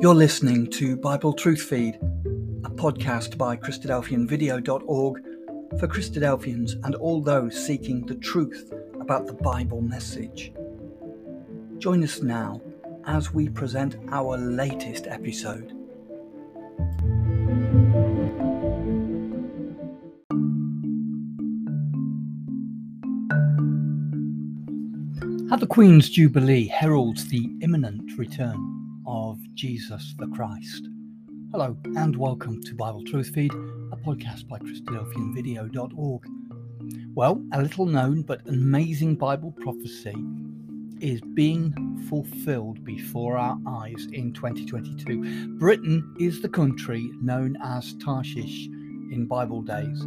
You're listening to Bible Truth Feed, a podcast by Christadelphianvideo.org for Christadelphians and all those seeking the truth about the Bible message. Join us now as we present our latest episode. How the Queen's Jubilee heralds the imminent return of Jesus the Christ. Hello and welcome to Bible Truth Feed, a podcast by Christadelphianvideo.org. Well, a little known but amazing Bible prophecy is being fulfilled before our eyes in 2022. Britain is the country known as Tarshish in Bible days,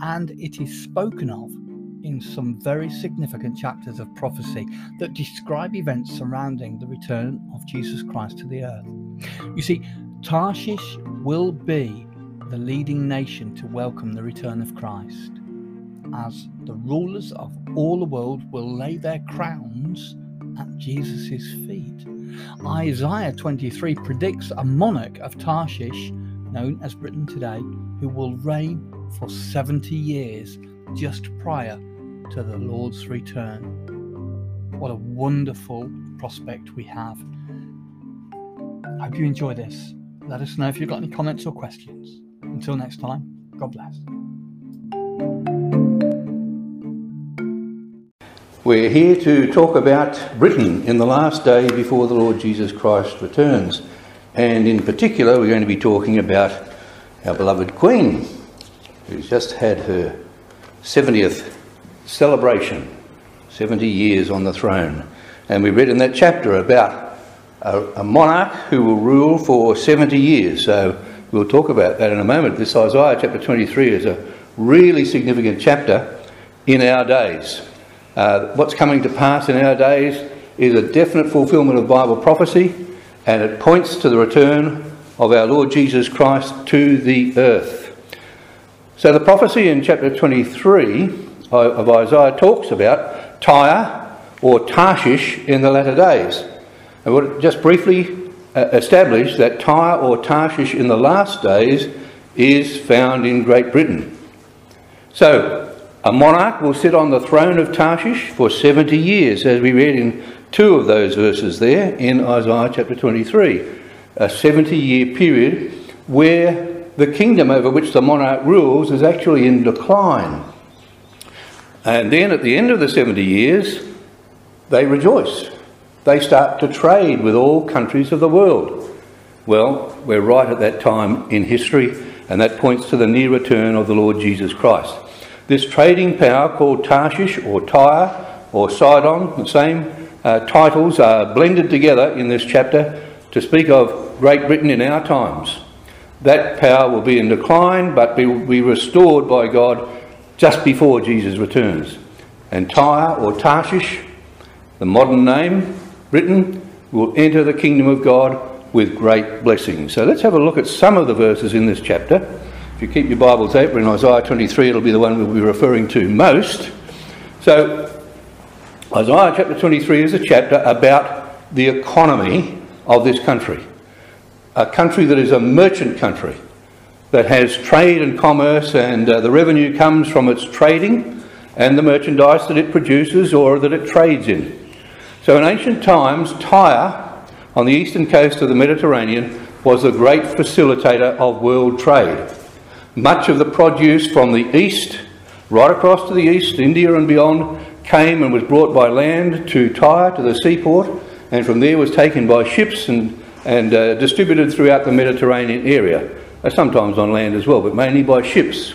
and it is spoken of in some very significant chapters of prophecy that describe events surrounding the return of Jesus Christ to the earth. You see, Tarshish will be the leading nation to welcome the return of Christ, as the rulers of all the world will lay their crowns at Jesus' feet. Isaiah 23 predicts a monarch of Tarshish, known as Britain today, who will reign for 70 years just prior to the Lord's return. What a wonderful prospect we have. I hope you enjoy this. Let us know if you've got any comments or questions. Until next time, God bless. We're here to talk about Britain in the last day before the Lord Jesus Christ returns. And in particular, we're going to be talking about our beloved Queen, who's just had her 70th celebration 70 years on the throne. And we read in that chapter about a, a, monarch who will rule for 70 years. So we'll talk about that in a moment. This Isaiah chapter 23 is a really significant chapter in our days. Uh, what's coming to pass in our days is a definite fulfillment of Bible prophecy, and it points to the return of our Lord Jesus Christ to the earth. So the prophecy in chapter 23 of Isaiah talks about Tyre or Tarshish in the latter days. I would just briefly uh, establish that Tyre or Tarshish in the last days is found in Great Britain. So, a monarch will sit on the throne of Tarshish for 70 years, as we read in two of those verses there in Isaiah chapter 23. A 70 year period where the kingdom over which the monarch rules is actually in decline. And then at the end of the 70 years, they rejoice. They start to trade with all countries of the world. Well, we're right at that time in history, and that points to the near return of the Lord Jesus Christ. This trading power called Tarshish or Tyre or Sidon, the same uh, titles are blended together in this chapter to speak of Great Britain in our times. That power will be in decline, but will be restored by God just before Jesus returns. And Tyre or Tarshish, the modern name, Britain, will enter the kingdom of God with great blessings. So let's have a look at some of the verses in this chapter. If you keep your Bibles open in Isaiah 23, it'll be the one we'll be referring to most. So, Isaiah chapter 23 is a chapter about the economy of this country. A country that is a merchant country that has trade and commerce, and uh, the revenue comes from its trading and the merchandise that it produces or that it trades in. So in ancient times, Tyre, on the eastern coast of the Mediterranean, was a great facilitator of world trade. Much of the produce from the east, right across to the east, India and beyond, came and was brought by land to Tyre, to the seaport, and from there was taken by ships and, and uh, distributed throughout the Mediterranean area sometimes on land as well, but mainly by ships.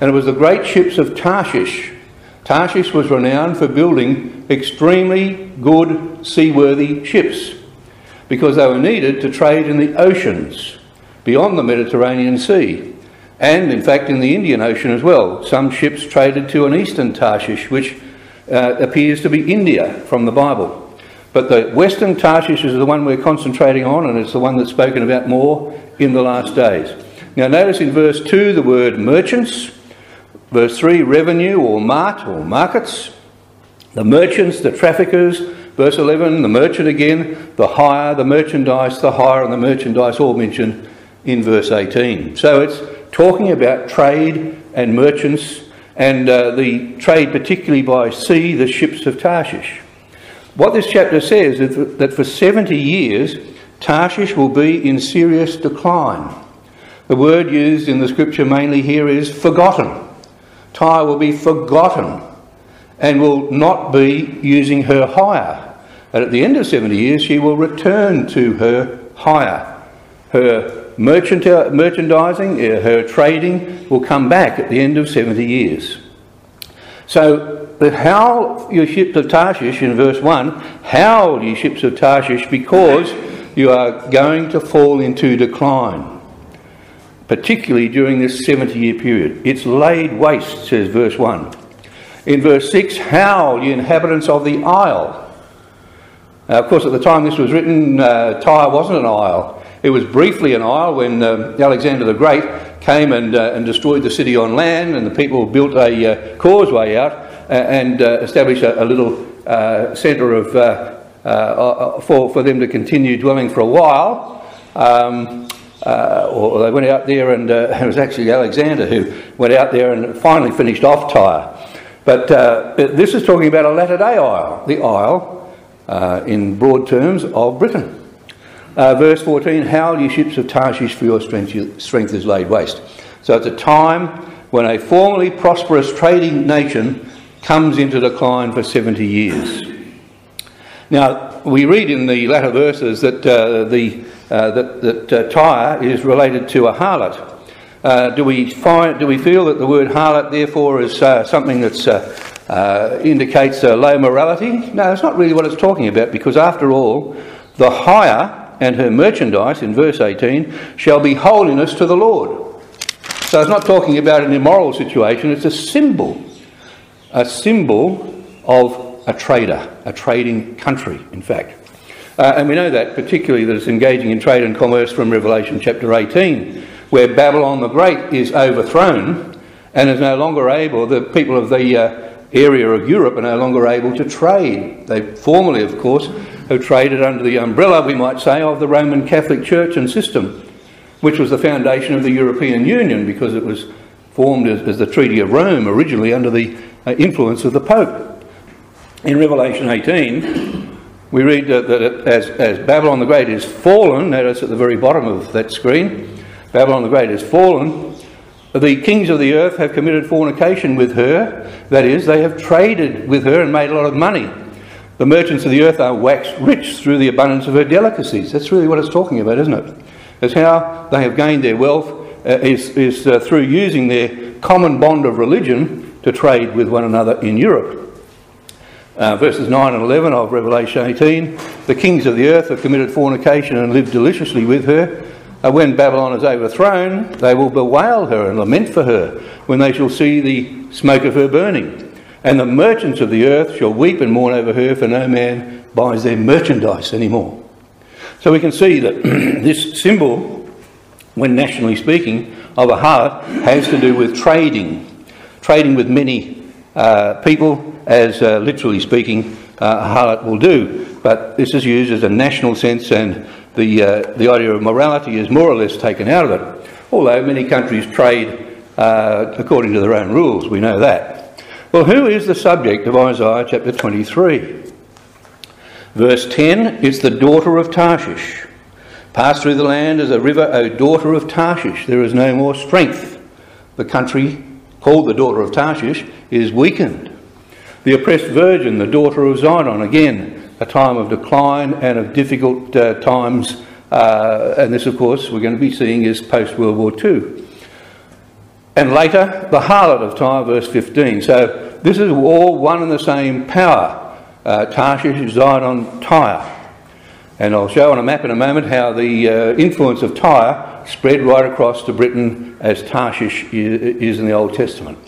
And it was the great ships of Tarshish. Tarshish was renowned for building extremely good seaworthy ships because they were needed to trade in the oceans beyond the Mediterranean Sea and, in fact, in the Indian Ocean as well. Some ships traded to an eastern Tarshish, which uh, appears to be India from the Bible. But the western Tarshish is the one we're concentrating on, and it's the one that's spoken about more in the last days. Now, notice in verse 2 the word merchants, verse 3 revenue or mart or markets. The merchants, the traffickers, Verse 11, the merchant again, the hire, the merchandise, the hire, and the merchandise all mentioned in verse 18. So it's talking about trade and merchants and uh, the trade, particularly by sea, the ships of Tarshish. What this chapter says is that for 70 years, Tarshish will be in serious decline. The word used in the scripture mainly here is forgotten. Tyre will be forgotten and will not be using her hire. And at the end of 70 years, she will return to her hire. Her merchant, merchandising, uh, her trading will come back at the end of 70 years. So, but howl, you ships of Tarshish, in verse 1, howl, ye ships of Tarshish, because you are going to fall into decline, particularly during this 70 year period. It's laid waste, says verse 1. In verse 6, howl, ye inhabitants of the isle. Now, of course, at the time this was written, uh, Tyre wasn't an isle. It was briefly an isle when uh, Alexander the Great came and, uh, and destroyed the city on land, and the people built a uh, causeway out and uh, established a, a little uh, centre of for for them to continue dwelling for a while. Um, or they went out there, and it was actually Alexander who went out there and finally finished off Tyre. But this is talking about a latter day isle, the isle, in broad terms, of Britain. Uh, verse 14, Howl, ye ships of Tarshish, for your strength, strength is laid waste. So it's a time when a formerly prosperous trading nation comes into decline for 70 years. Now, we read in the latter verses that, uh, the, uh, that, that uh, Tyre is related to a harlot. Uh, do, we find, do we feel that the word harlot, therefore, is uh, something that uh, indicates low morality? No, that's not really what it's talking about because, after all, the hire and her merchandise, in verse 18, shall be holiness to the Lord. So it's not talking about an immoral situation, it's a symbol. A symbol of a trader, a trading country, in fact. Uh, and we know that particularly that it's engaging in trade and commerce from Revelation chapter 18, where Babylon the Great is overthrown and is no longer able, the people of the uh, area of Europe are no longer able to trade. They formerly, of course, who traded under the umbrella, we might say, of the Roman Catholic Church and system, which was the foundation of the European Union because it was formed as, as the Treaty of Rome originally under the influence of the Pope. In Revelation 18, we read that, that as, as Babylon the Great is fallen, notice at the very bottom of that screen, Babylon the Great is fallen, the kings of the earth have committed fornication with her, that is, they have traded with her and made a lot of money. The merchants of the earth are waxed rich through the abundance of her delicacies. That's really what it's talking about, isn't it? It's how they have gained their wealth uh, is, is uh, through using their common bond of religion to trade with one another in Europe. Uh, verses 9 and 11 of Revelation 18 The kings of the earth have committed fornication and lived deliciously with her. Uh, when Babylon is overthrown, they will bewail her and lament for her when they shall see the smoke of her burning. And the merchants of the earth shall weep and mourn over her, for no man buys their merchandise anymore. So we can see that this symbol, when nationally speaking, of a heart has to do with trading, trading with many uh, people, as uh, literally speaking, uh, harlot will do. But this is used as a national sense, and the, uh, the idea of morality is more or less taken out of it. Although many countries trade uh, according to their own rules, we know that. Well, who is the subject of Isaiah chapter 23? Verse 10 is the daughter of Tarshish. Pass through the land as a river, O daughter of Tarshish. There is no more strength. The country called the daughter of Tarshish is weakened. The oppressed virgin, the daughter of Zidon, again, a time of decline and of difficult uh, times. Uh, and this, of course, we're going to be seeing is post World War II and later the harlot of Tyre, verse 15. So this is all one and the same power. Uh, Tarshish, Zidon, Tyre. And I'll show on a map in a moment how the uh, influence of Tyre spread right across to Britain as Tarshish is in the Old Testament.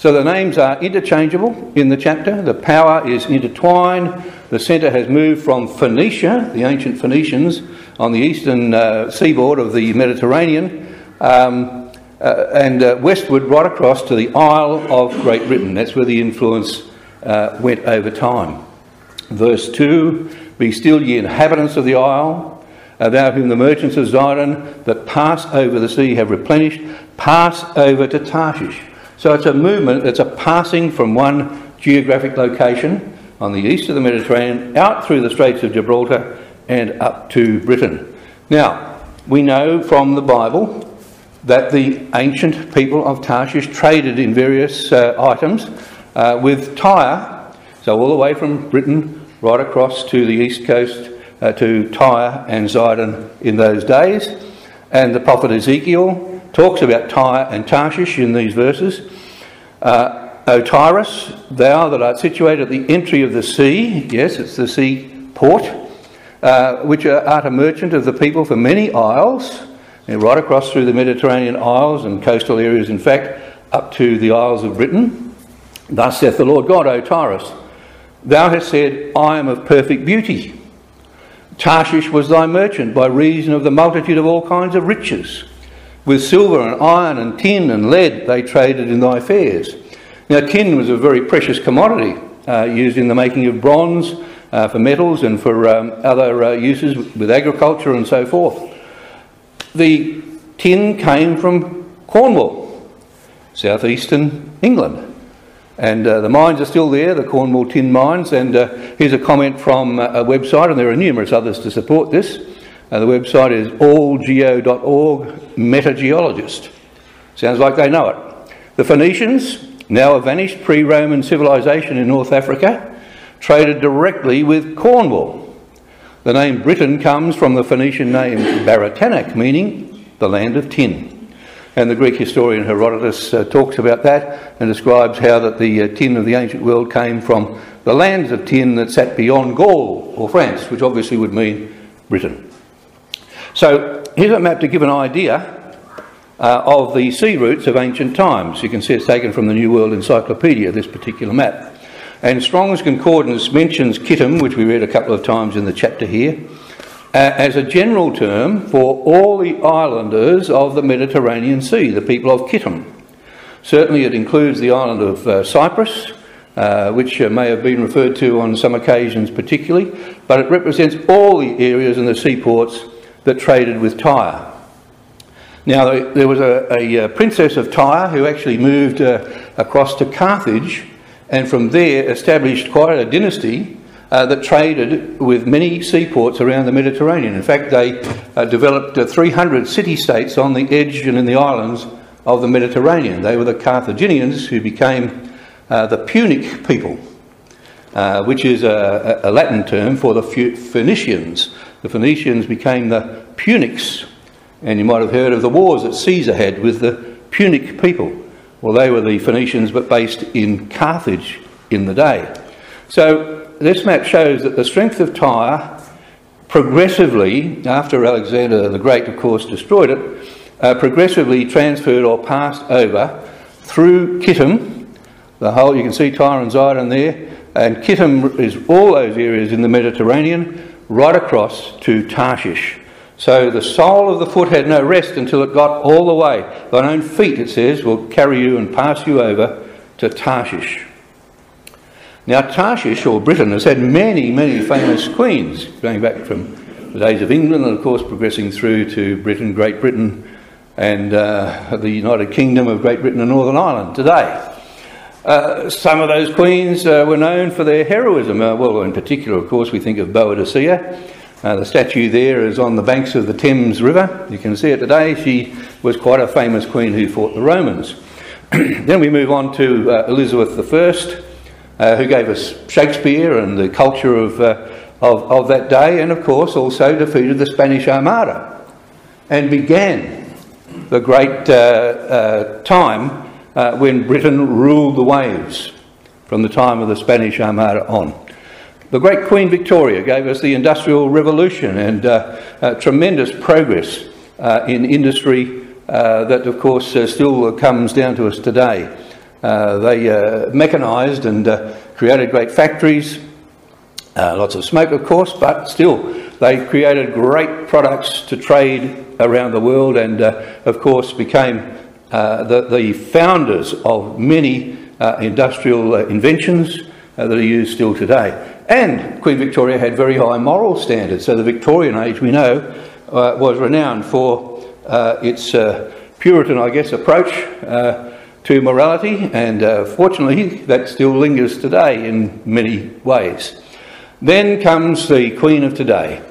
So the names are interchangeable in the chapter. The power is intertwined. The centre has moved from Phoenicia, the ancient Phoenicians, on the eastern uh, seaboard of the Mediterranean, um, uh, and uh, westward right across to the Isle of Great Britain. That's where the influence uh, went over time. Verse 2 Be still, ye inhabitants of the isle, about whom the merchants of Zidon that pass over the sea have replenished, pass over to Tarshish. So it's a movement, it's a passing from one geographic location on the east of the Mediterranean out through the Straits of Gibraltar and up to Britain. Now, we know from the Bible that the ancient people of Tarshish traded in various uh, items uh, with Tyre, so all the way from Britain right across to the east coast uh, to Tyre and Zidon in those days. And the prophet Ezekiel talks about Tyre and Tarshish in these verses. Uh, O Tyrus, thou that art situated at the entry of the sea, yes, it's the sea port, uh, which art a merchant of the people for many isles, and right across through the Mediterranean isles and coastal areas, in fact, up to the Isles of Britain. Thus saith the Lord God, O Tyrus, Thou hast said, I am of perfect beauty. Tarshish was thy merchant by reason of the multitude of all kinds of riches. With silver and iron and tin and lead they traded in thy fairs. Now, tin was a very precious commodity uh, used in the making of bronze uh, for metals and for um, other uh, uses with agriculture and so forth. The tin came from Cornwall, southeastern England. And uh, the mines are still there, the Cornwall tin mines. And uh, here's a comment from uh, a website, and there are numerous others to support this. Uh, the website is allgeo.org, metageologist. Sounds like they know it. The Phoenicians, now a vanished pre Roman civilization in North Africa, traded directly with Cornwall. The name Britain comes from the Phoenician name Beretanach, meaning the land of tin. And the Greek historian Herodotus uh, talks about that and describes how that the uh, tin of the ancient world came from the lands of tin that sat beyond Gaul or France, which obviously would mean Britain. So here's a map to give an idea uh, of the sea routes of ancient times. You can see it's taken from the New World Encyclopedia, this particular map. And Strong's Concordance mentions Kittim, which we read a couple of times in the chapter here, as a general term for all the islanders of the Mediterranean Sea, the people of Kittim. Certainly, it includes the island of uh, Cyprus, uh, which uh, may have been referred to on some occasions particularly, but it represents all the areas and the seaports that traded with Tyre. Now, there was a, a, a princess of Tyre who actually moved uh, across to Carthage and from there established quite a dynasty uh, that traded with many seaports around the Mediterranean. In fact, they uh, developed uh, 300 city states on the edge and in the islands of the Mediterranean. They were the Carthaginians who became uh, the Punic people, uh, which is a, a, Latin term for the Phoenicians. The Phoenicians became the Punics and you might have heard of the wars that Caesar had with the Punic people. Well, they were the Phoenicians, but based in Carthage in the day. So this map shows that the strength of Tyre progressively, after Alexander the Great, of course, destroyed it, uh, progressively transferred or passed over through Kittim, the whole, you can see Tyre and Zidon there, and Kittim is all those areas in the Mediterranean, right across to Tarshish. So the sole of the foot had no rest until it got all the way. Thine own feet, it says, will carry you and pass you over to Tarshish. Now, Tarshish, or Britain, has had many, many famous queens, going back from the days of England and, of course, progressing through to Britain, Great Britain, and uh, the United Kingdom of Great Britain and Northern Ireland today. Uh, some of those queens uh, were known for their heroism. Uh, well, in particular, of course, we think of Boadicea. Uh, the statue there is on the banks of the Thames River. You can see it today. She was quite a famous queen who fought the Romans. then we move on to uh, Elizabeth I, uh, who gave us Shakespeare and the culture of, uh, of, of that day, and of course also defeated the Spanish Armada and began the great uh, uh, time when Britain ruled the waves from the time of the Spanish Armada on. The great Queen Victoria gave us the Industrial Revolution and uh, uh, tremendous progress uh, in industry uh, that, of course, uh, still comes down to us today. Uh, they mechanised and created great factories, lots of smoke, of course, but still they created great products to trade around the world and, of course, became the, the, founders of many industrial inventions that are used still today And Queen Victoria had very high moral standards. So the Victorian age, we know, uh, was renowned for uh, its uh, Puritan, I guess, approach uh, to morality, and uh, fortunately, that still lingers today in many ways. Then comes the Queen of today,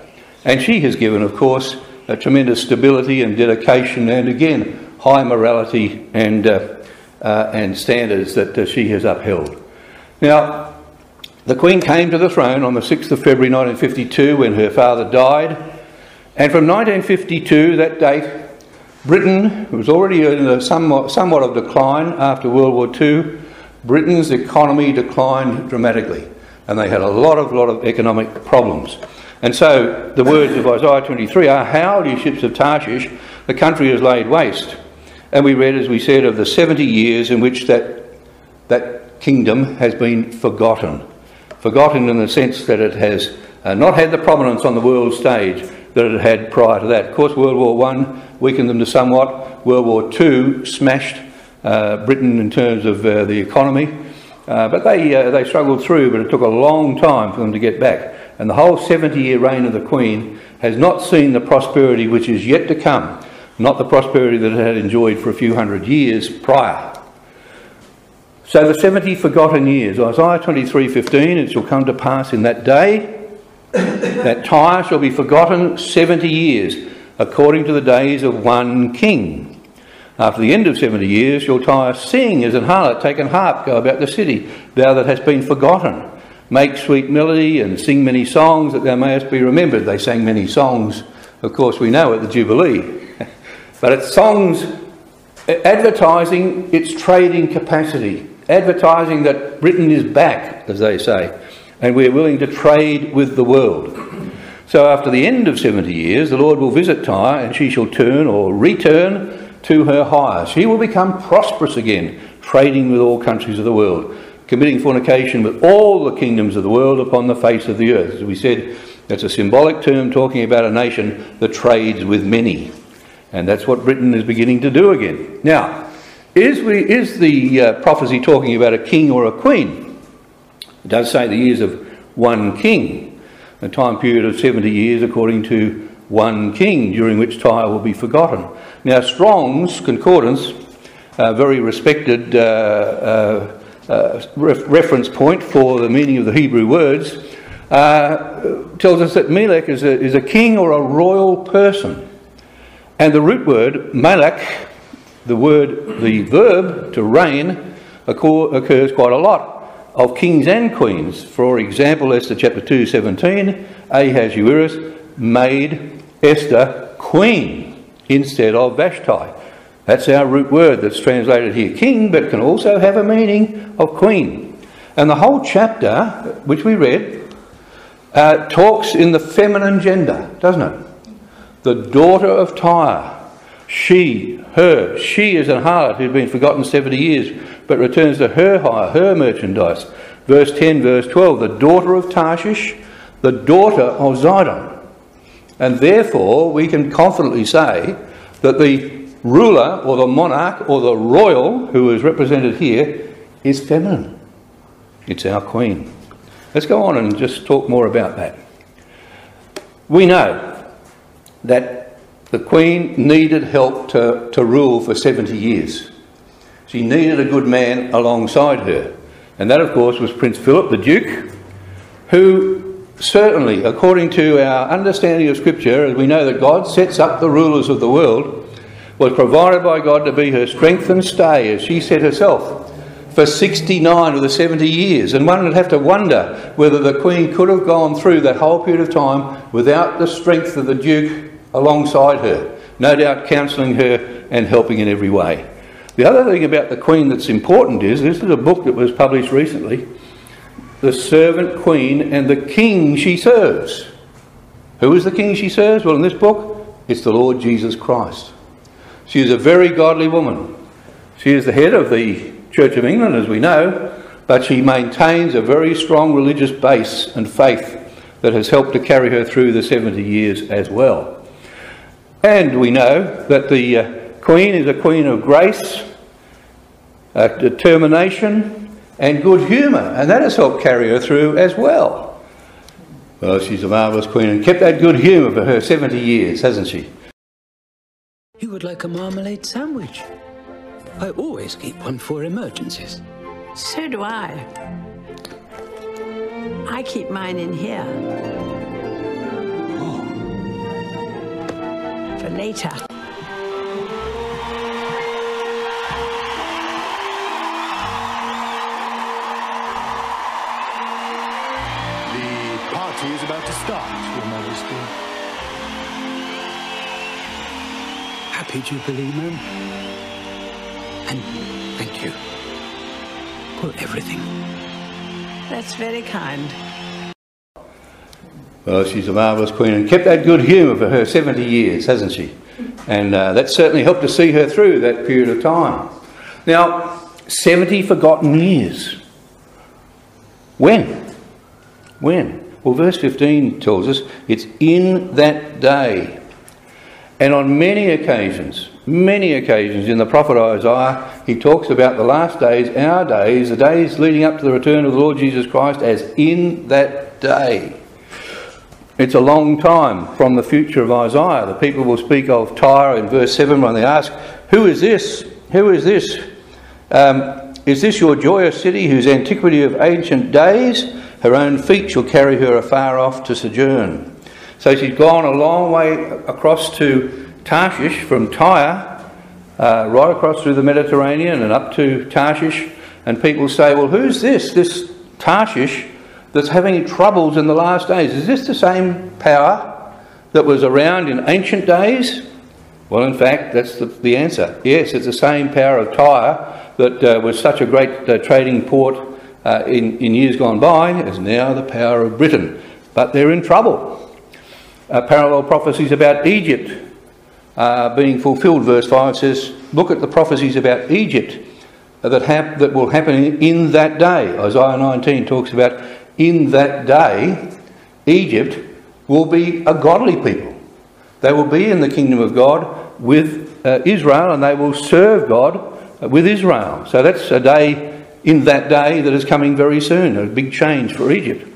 and she has given, of course, a tremendous stability and dedication, and again, high morality and, uh, uh, and standards that uh, she has upheld. Now, the Queen came to the throne on the 6th of February 1952 when her father died, and from 1952, that date, Britain was already in a somewhat, somewhat of decline after World War II. Britain's economy declined dramatically, and they had a lot of, lot of economic problems. And so the words of Isaiah 23 are, How, you ships of Tarshish, the country is laid waste. And we read, as we said, of the 70 years in which that, that kingdom has been forgotten. Forgotten in the sense that it has uh, not had the prominence on the world stage that it had prior to that. Of course, World War I weakened them to somewhat. World War II smashed uh, Britain in terms of uh, the economy. Uh, but they, uh, they struggled through, but it took a long time for them to get back. And the whole 70 year reign of the Queen has not seen the prosperity which is yet to come, not the prosperity that it had enjoyed for a few hundred years prior. So the 70 forgotten years, Isaiah 23:15, it shall come to pass in that day that Tyre shall be forgotten 70 years, according to the days of one king. After the end of 70 years shall Tyre sing as an harlot, take an harp, go about the city, thou that hast been forgotten. Make sweet melody and sing many songs that thou mayest be remembered. They sang many songs, of course, we know at the Jubilee. but it's songs advertising its trading capacity, advertising that Britain is back, as they say, and we're willing to trade with the world. So after the end of 70 years, the Lord will visit Tyre, and she shall turn or return to her hire. She will become prosperous again, trading with all countries of the world committing fornication with all the kingdoms of the world upon the face of the earth. As we said, that's a symbolic term talking about a nation that trades with many. And that's what Britain is beginning to do again. Now, is, we, is the uh, prophecy talking about a king or a queen? It does say the years of one king, a time period of 70 years according to one king, during which Tyre will be forgotten. Now, Strong's Concordance, a very respected uh, uh uh, ref- reference point for the meaning of the Hebrew words, uh, tells us that Melech is a, is a king or a royal person. And the root word, Malak, the word, the verb to reign, occurs quite a lot of kings and queens. For example, Esther chapter 2, 17, Ahasuerus made Esther queen instead of Vashti. That's our root word that's translated here king, but can also have a meaning of queen. And the whole chapter, which we read, uh, talks in the feminine gender, doesn't it? The daughter of Tyre, she, her, she is an harlot who's been forgotten 70 years, but returns to her hire, her merchandise. Verse 10, verse 12, the daughter of Tarshish, the daughter of Zidon. And therefore, we can confidently say that the ruler or the monarch or the royal who is represented here is feminine. It's our queen. Let's go on and just talk more about that. We know that the queen needed help to, to rule for 70 years. She needed a good man alongside her. And that, of course, was Prince Philip, the Duke, who certainly, according to our understanding of Scripture, as we know that God sets up the rulers of the world, was provided by God to be her strength and stay, as she said herself, for 69 of the 70 years. And one would have to wonder whether the Queen could have gone through that whole period of time without the strength of the Duke alongside her, no doubt counselling her and helping in every way. The other thing about the Queen that's important is this is a book that was published recently The Servant Queen and the King She Serves. Who is the King she serves? Well, in this book, it's the Lord Jesus Christ. She is a very godly woman. She is the head of the Church of England, as we know, but she maintains a very strong religious base and faith that has helped to carry her through the 70 years as well. And we know that the uh, Queen is a queen of grace, uh, determination, and good humour, and that has helped carry her through as well. Well, she's a marvellous queen and kept that good humour for her 70 years, hasn't she? You would like a marmalade sandwich? I always keep one for emergencies. So do I. I keep mine in here. Later. The party is about to start, Your Majesty. Happy Jubilee, ma'am. And thank you for everything. That's very kind. Well, she's a marvellous queen and kept that good humour for her 70 years, hasn't she? And uh, that certainly helped to see her through that period of time. Now, 70 forgotten years. When? When? Well, verse 15 tells us it's in that day. And on many occasions, many occasions in the prophet Isaiah, he talks about the last days, our days, the days leading up to the return of the Lord Jesus Christ, as in that day. It's a long time from the future of Isaiah. The people will speak of Tyre in verse 7 when they ask, Who is this? Who is this? Um, is this your joyous city whose antiquity of ancient days? Her own feet shall carry her afar off to sojourn. So she's gone a long way across to Tarshish from Tyre, uh, right across through the Mediterranean and up to Tarshish. And people say, Well, who's this? This Tarshish that's having troubles in the last days. Is this the same power that was around in ancient days? Well, in fact, that's the, the answer. Yes, it's the same power of Tyre that uh, was such a great uh, trading port uh, in, in years gone by as now the power of Britain. But they're in trouble. Uh, parallel prophecies about Egypt uh, being fulfilled. Verse 5 says, Look at the prophecies about Egypt that, hap- that will happen in that day. Isaiah 19 talks about in that day, Egypt will be a godly people. They will be in the kingdom of God with uh, Israel and they will serve God with Israel. So that's a day in that day that is coming very soon, a big change for Egypt.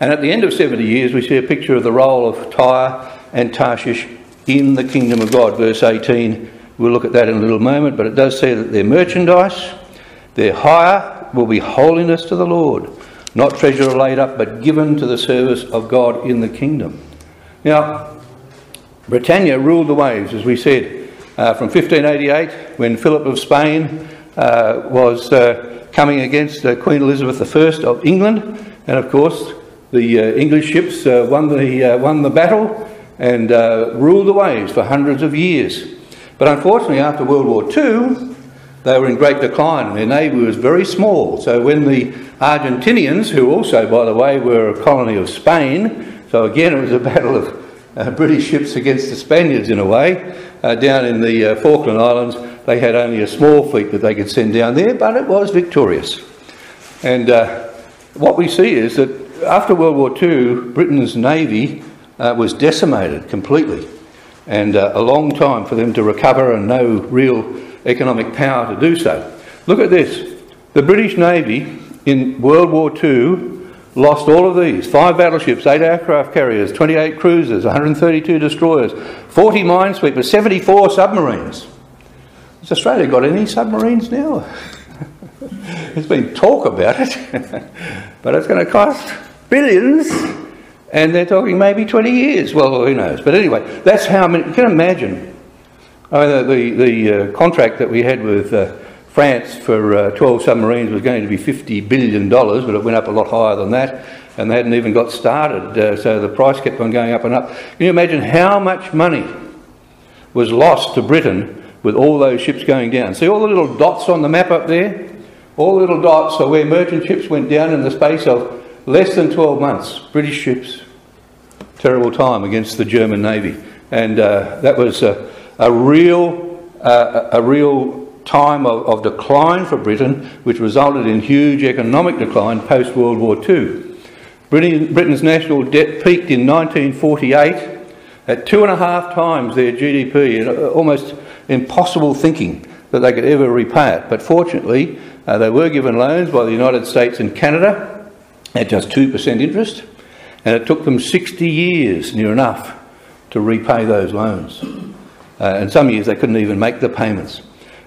And at the end of 70 years, we see a picture of the role of Tyre and Tarshish in the kingdom of God. Verse 18, we'll look at that in a little moment, but it does say that their merchandise, their hire, will be holiness to the Lord, not treasure laid up, but given to the service of God in the kingdom. Now, Britannia ruled the waves, as we said, uh, from 1588 when Philip of Spain uh, was uh, coming against uh, Queen Elizabeth I of England, and of course the uh, English ships uh, won the won the battle and ruled the waves for hundreds of years. But unfortunately, after World War II, they were in great decline and their navy was very small. So when the Argentinians, who also, by the way, were a colony of Spain, so again it was a battle of uh, British ships against the Spaniards in a way. Uh, down in the uh, Falkland Islands, they had only a small fleet that they could send down there, but it was victorious. And uh, what we see is that after World War II, Britain's navy uh, was decimated completely, and uh, a long time for them to recover and no real economic power to do so. Look at this the British Navy in World War II lost all of these five battleships, eight aircraft carriers, 28 cruisers, 132 destroyers, 40 minesweepers, 74 submarines. Has Australia got any submarines now? There's been talk about it, but it's going to cost billions, and they're talking maybe 20 years. Well, who knows? But anyway, that's how many. You can imagine. Mean, the, the uh, contract that we had with uh, France for uh, 12 submarines was going to be $50 billion, but it went up a lot higher than that, and they hadn't even got started, uh, so the price kept on going up and up. Can you imagine how much money was lost to Britain with all those ships going down? See all the little dots on the map up there? All the little dots are where merchant ships went down in the space of less than 12 months. British ships. Terrible time against the German Navy. And uh, that was a, real, uh, a real time of, of decline for Britain, which resulted in huge economic decline post World War II. Britain, Britain's national debt peaked in 1948 at two and a half times their GDP, uh, almost impossible thinking that they could ever repay it. But fortunately, uh, they were given loans by the United States and Canada at just 2% interest. And it took them 60 years, near enough, to repay those loans. Uh, and some years they couldn't even make the payments.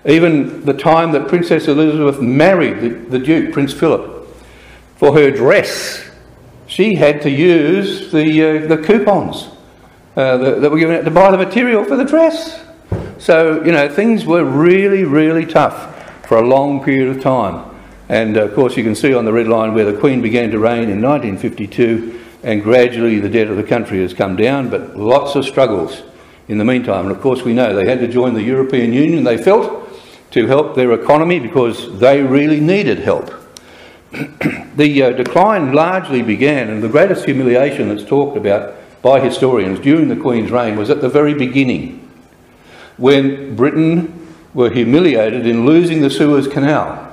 Even the time that Princess Elizabeth married the, the Duke, Prince Philip, for her dress, she had to use the, uh, the coupons uh, that, that were given out to buy the material for the dress. So, you know, things were really, really tough for a long period of time. And uh, of course, you can see on the red line where the Queen began to reign in 1952, and gradually the debt of the country has come down, but lots of struggles in the meantime. And of course, we know they had to join the European Union, they felt, to help their economy because they really needed help. the uh, decline largely began, and the greatest humiliation that's talked about by historians during the Queen's reign was at the very beginning, when Britain were humiliated in losing the Suez Canal.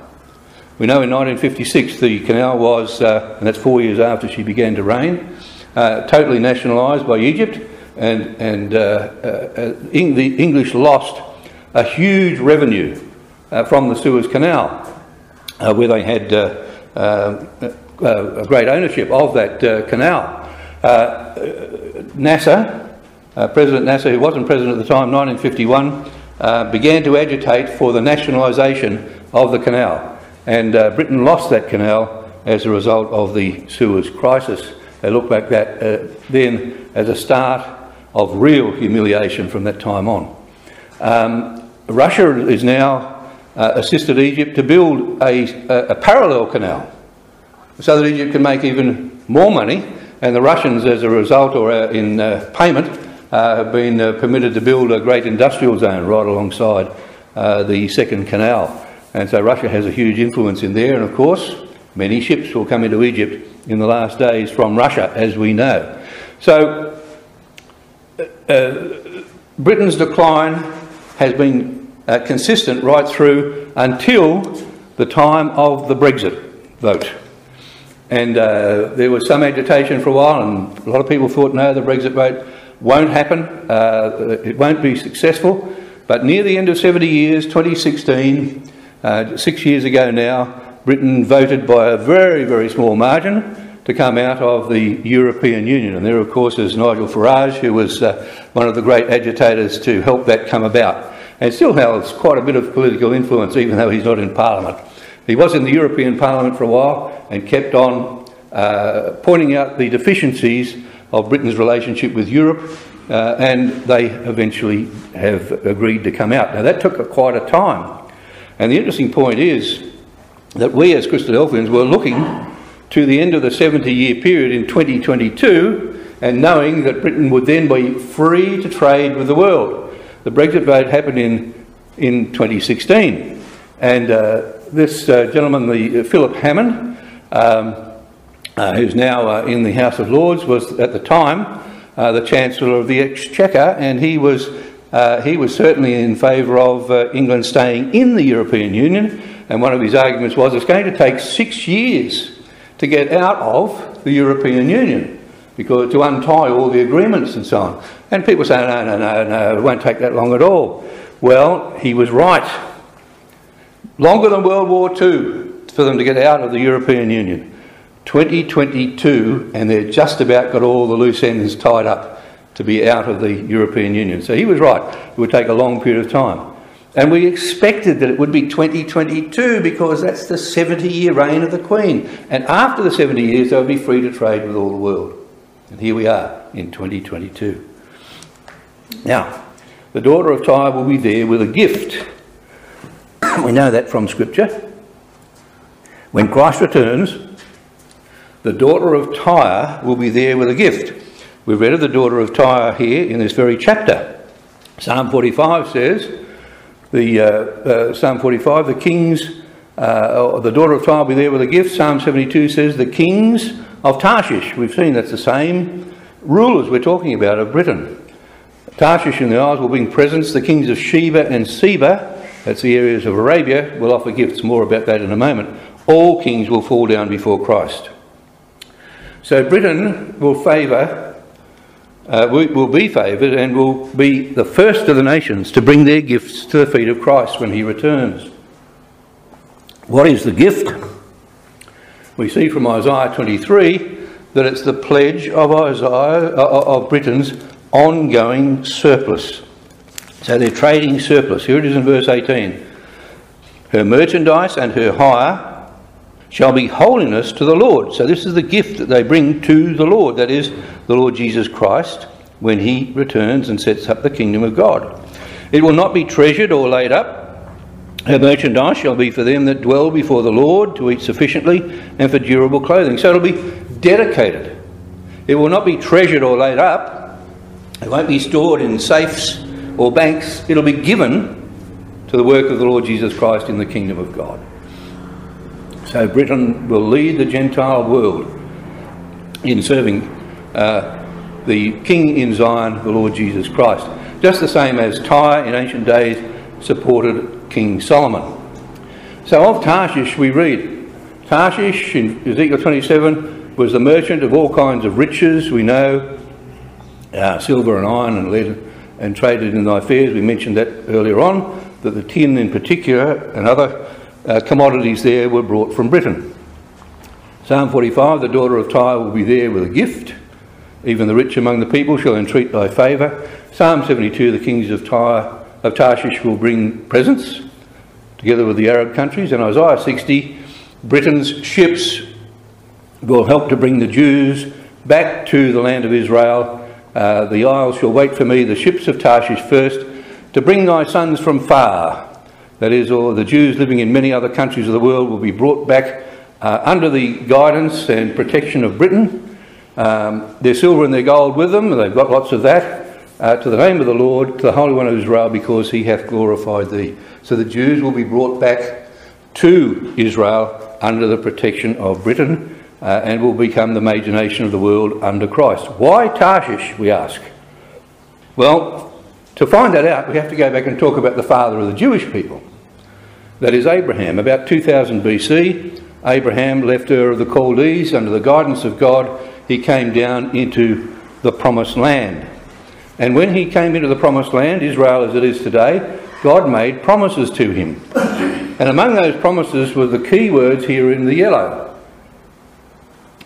We know in 1956 the canal was, uh, and that's four years after she began to reign, uh, totally nationalised by Egypt, and, and uh, uh, uh the English lost a huge revenue uh, from the Suez Canal, uh, where they had uh, a great ownership of that canal. Nasser, President Nasser, who wasn't president at the time, 1951, began to agitate for the nationalisation of the canal. And Britain lost that canal as a result of the Suez crisis. They look back that uh, then as a start of real humiliation from that time on. Um, Russia is now uh, assisted Egypt to build a, a, a, parallel canal so that Egypt can make even more money and the Russians as a result or uh, in uh, payment uh, have been permitted to build a great industrial zone right alongside the second canal. And so Russia has a huge influence in there. And of course, many ships will come into Egypt in the last days from Russia, as we know. So uh, Britain's decline has been uh, consistent right through until the time of the Brexit vote. And uh, there was some agitation for a while, and a lot of people thought, no, the Brexit vote won't happen, uh, it won't be successful. But near the end of 70 years, 2016, uh, six years ago now, Britain voted by a very, very small margin to come out of the European Union. And there, of course, is Nigel Farage, who was uh, one of the great agitators to help that come about, and still has quite a bit of political influence, even though he's not in Parliament. He was in the European Parliament for a while and kept on uh, pointing out the deficiencies of Britain's relationship with Europe, uh, and they eventually have agreed to come out. Now, that took a, quite a time. And the interesting point is that we as Christadelphians were looking to the end of the 70 year period in 2022 and knowing that Britain would then be free to trade with the world. The Brexit vote happened in, in 2016. And uh, this uh, gentleman, the, uh, Philip Hammond, um, uh, who's now uh, in the House of Lords, was at the time the Chancellor of the Exchequer, and he was uh, he was certainly in favour of uh, England staying in the European Union, and one of his arguments was it's going to take six years to get out of the European Union because to untie all the agreements and so on. And people say, no, no, no, no, it won't take that long at all. Well, he was right. Longer than World War II for them to get out of the European Union. 2022, and they've just about got all the loose ends tied up to be out of the European Union. So he was right. It would take a long period of time. And we expected that it would be 2022 because that's the 70 year reign of the Queen. And after the 70 years, they would be free to trade with all the world. And here we are in 2022. Now, the daughter of Tyre will be there with a gift. we know that from Scripture. When Christ returns, the daughter of Tyre will be there with a gift. We've read of the daughter of Tyre here in this very chapter. Psalm 45 says, the uh, uh, Psalm 45, the kings, uh, the daughter of Tyre will be there with a gift. Psalm 72 says, the kings of Tarshish. We've seen that's the same rulers we're talking about of Britain. Tarshish and the Isles will bring presents. The kings of Sheba and Seba, that's the areas of Arabia, will offer gifts. More about that in a moment. All kings will fall down before Christ. So Britain will favour uh, will be favoured and will be the first of the nations to bring their gifts to the feet of Christ when he returns. What is the gift? We see from Isaiah 23 that it's the pledge of Isaiah, uh, of Britain's ongoing surplus. So they're trading surplus. Here it is in verse 18. Her merchandise and her hire shall be holiness to the Lord. So this is the gift that they bring to the Lord, that is, the Lord Jesus Christ, when he returns and sets up the kingdom of God. It will not be treasured or laid up. Her merchandise shall be for them that dwell before the Lord to eat sufficiently and for durable clothing. So it'll be dedicated. It will not be treasured or laid up. It won't be stored in safes or banks. It'll be given to the work of the Lord Jesus Christ in the kingdom of God. So Britain will lead the Gentile world in serving uh, the King in Zion, the Lord Jesus Christ. Just the same as Tyre in ancient days supported King Solomon. So of Tarshish we read, Tarshish in Ezekiel 27 was the merchant of all kinds of riches. We know uh, silver and iron and lead and traded in thy fairs. We mentioned that earlier on, that the tin in particular and other uh, commodities there were brought from Britain. Psalm 45, the daughter of Tyre will be there with a gift. Even the rich among the people shall entreat thy favour. Psalm 72, the kings of Tyre of Tarshish will bring presents together with the Arab countries. And Isaiah 60, Britain's ships will help to bring the Jews back to the land of Israel. Uh, the isles shall wait for me, the ships of Tarshish first, to bring thy sons from far. That is, all the Jews living in many other countries of the world will be brought back uh, under the guidance and protection of Britain. Um, their silver and their gold with them, they've got lots of that. Uh, to the name of the Lord, to the Holy One of Israel, because he hath glorified thee. So the Jews will be brought back to Israel under the protection of Britain uh, and will become the major nation of the world under Christ. Why Tarshish, we ask? Well, to find that out, we have to go back and talk about the father of the Jewish people. That is Abraham. About 2000 BC, Abraham left Ur of the Chaldees under the guidance of God. He came down into the promised land. And when he came into the promised land, Israel as it is today, God made promises to him. And among those promises were the key words here in the yellow.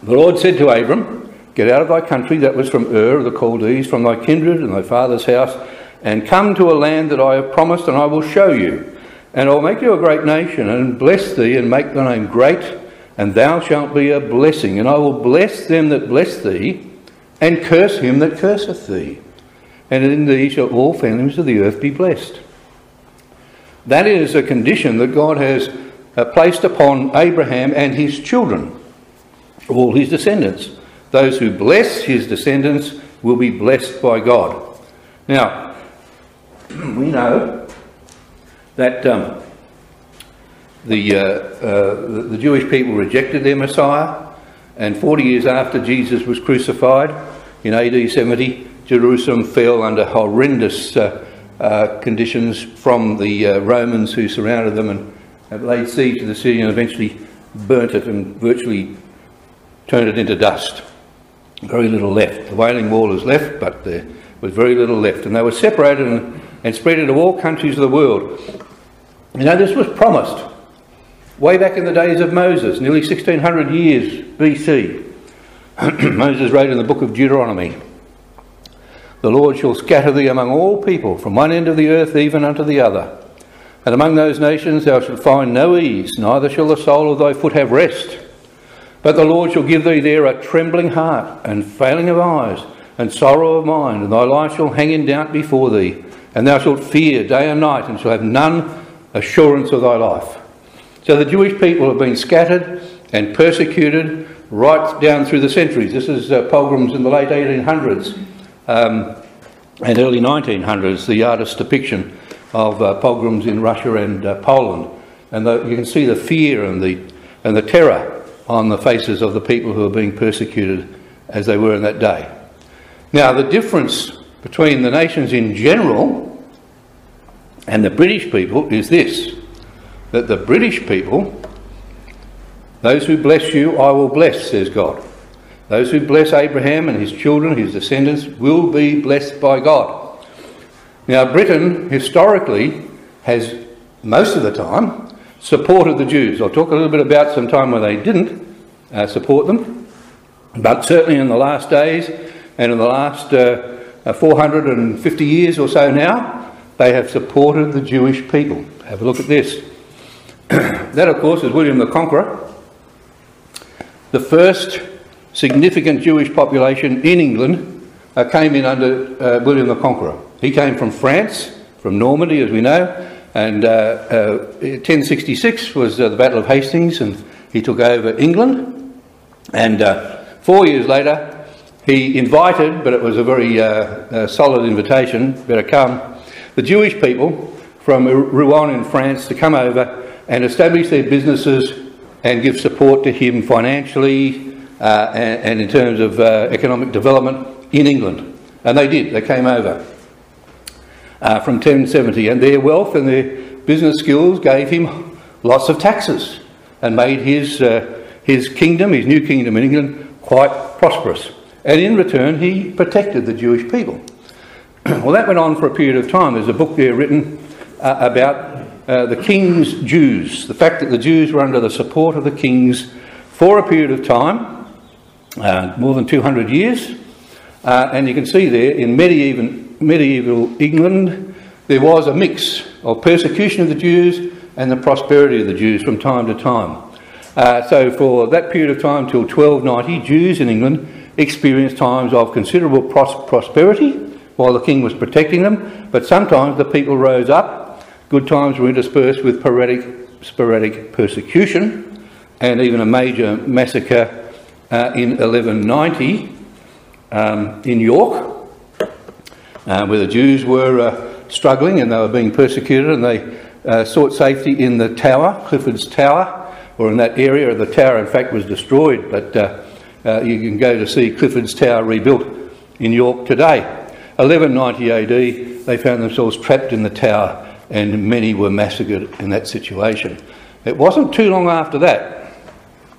The Lord said to Abram, Get out of thy country, that was from Ur of the Chaldees, from thy kindred and thy father's house, and come to a land that I have promised, and I will show you. And I will make you a great nation, and bless thee, and make thy name great, and thou shalt be a blessing. And I will bless them that bless thee, and curse him that curseth thee. And in thee shall all families of the earth be blessed. That is a condition that God has uh, placed upon Abraham and his children, all his descendants. Those who bless his descendants will be blessed by God. Now, we know that um, the, uh, uh, the Jewish people rejected their Messiah, and 40 years after Jesus was crucified in AD 70, Jerusalem fell under horrendous uh, uh, conditions from the uh, Romans who surrounded them and laid siege to the city and eventually burnt it and virtually turned it into dust. Very little left. The Wailing Wall is left, but there was very little left. And they were separated and and spread into all countries of the world. You know, this was promised way back in the days of Moses, nearly 1600 years BC. Moses wrote in the book of Deuteronomy The Lord shall scatter thee among all people, from one end of the earth even unto the other. And among those nations thou shalt find no ease, neither shall the sole of thy foot have rest. But the Lord shall give thee there a trembling heart, and failing of eyes, and sorrow of mind, and thy life shall hang in doubt before thee and thou shalt fear day and night, and shalt have none assurance of thy life. So the Jewish people have been scattered and persecuted right down through the centuries. This is uh, pogroms in the late 1800s um, and early 1900s, the artist's depiction of uh, pogroms in Russia and uh, Poland. And the, you can see the fear and the, and the terror on the faces of the people who are being persecuted as they were in that day. Now, the difference between the nations in general and the British people is this that the British people, those who bless you, I will bless, says God. Those who bless Abraham and his children, his descendants, will be blessed by God. Now, Britain historically has, most of the time, supported the Jews. I'll talk a little bit about some time when they didn't uh, support them. But certainly in the last days and in the last uh, 450 years or so now, they have supported the Jewish people. Have a look at this. that, of course, is William the Conqueror, the first significant Jewish population in England uh, came in under uh, William the Conqueror. He came from France, from Normandy, as we know, and uh, 1066 uh, was uh, the Battle of Hastings, and he took over England. And uh, four years later, he invited, but it was a very solid invitation, better come, the Jewish people from Rouen in France to come over and establish their businesses and give support to him financially uh, and, and, in terms of uh, economic development in England. And they did, they came over uh, from 1070, and their wealth and their business skills gave him lots of taxes and made his, uh, his kingdom, his new kingdom in England, quite prosperous. And in return, he protected the Jewish people. well, that went on for a period of time. There's a book there written uh, about uh, the king's Jews, the fact that the Jews were under the support of the kings for a period of time, uh, more than 200 years. Uh, and you can see there in medieval, medieval England, there was a mix of persecution of the Jews and the prosperity of the Jews from time to time. Uh, so, for that period of time till 1290, Jews in England experienced times of considerable pros- prosperity while the king was protecting them, but sometimes the people rose up Good times were interspersed with sporadic, sporadic persecution and even a major massacre uh, in 1190 um, in York, uh, where the Jews were uh, struggling and they were being persecuted, and they uh, sought safety in the tower, Clifford's Tower, or in that area. The tower, in fact, was destroyed, but uh, you can go to see Clifford's Tower rebuilt in York today. 1190 AD, they found themselves trapped in the tower and many were massacred in that situation. It wasn't too long after that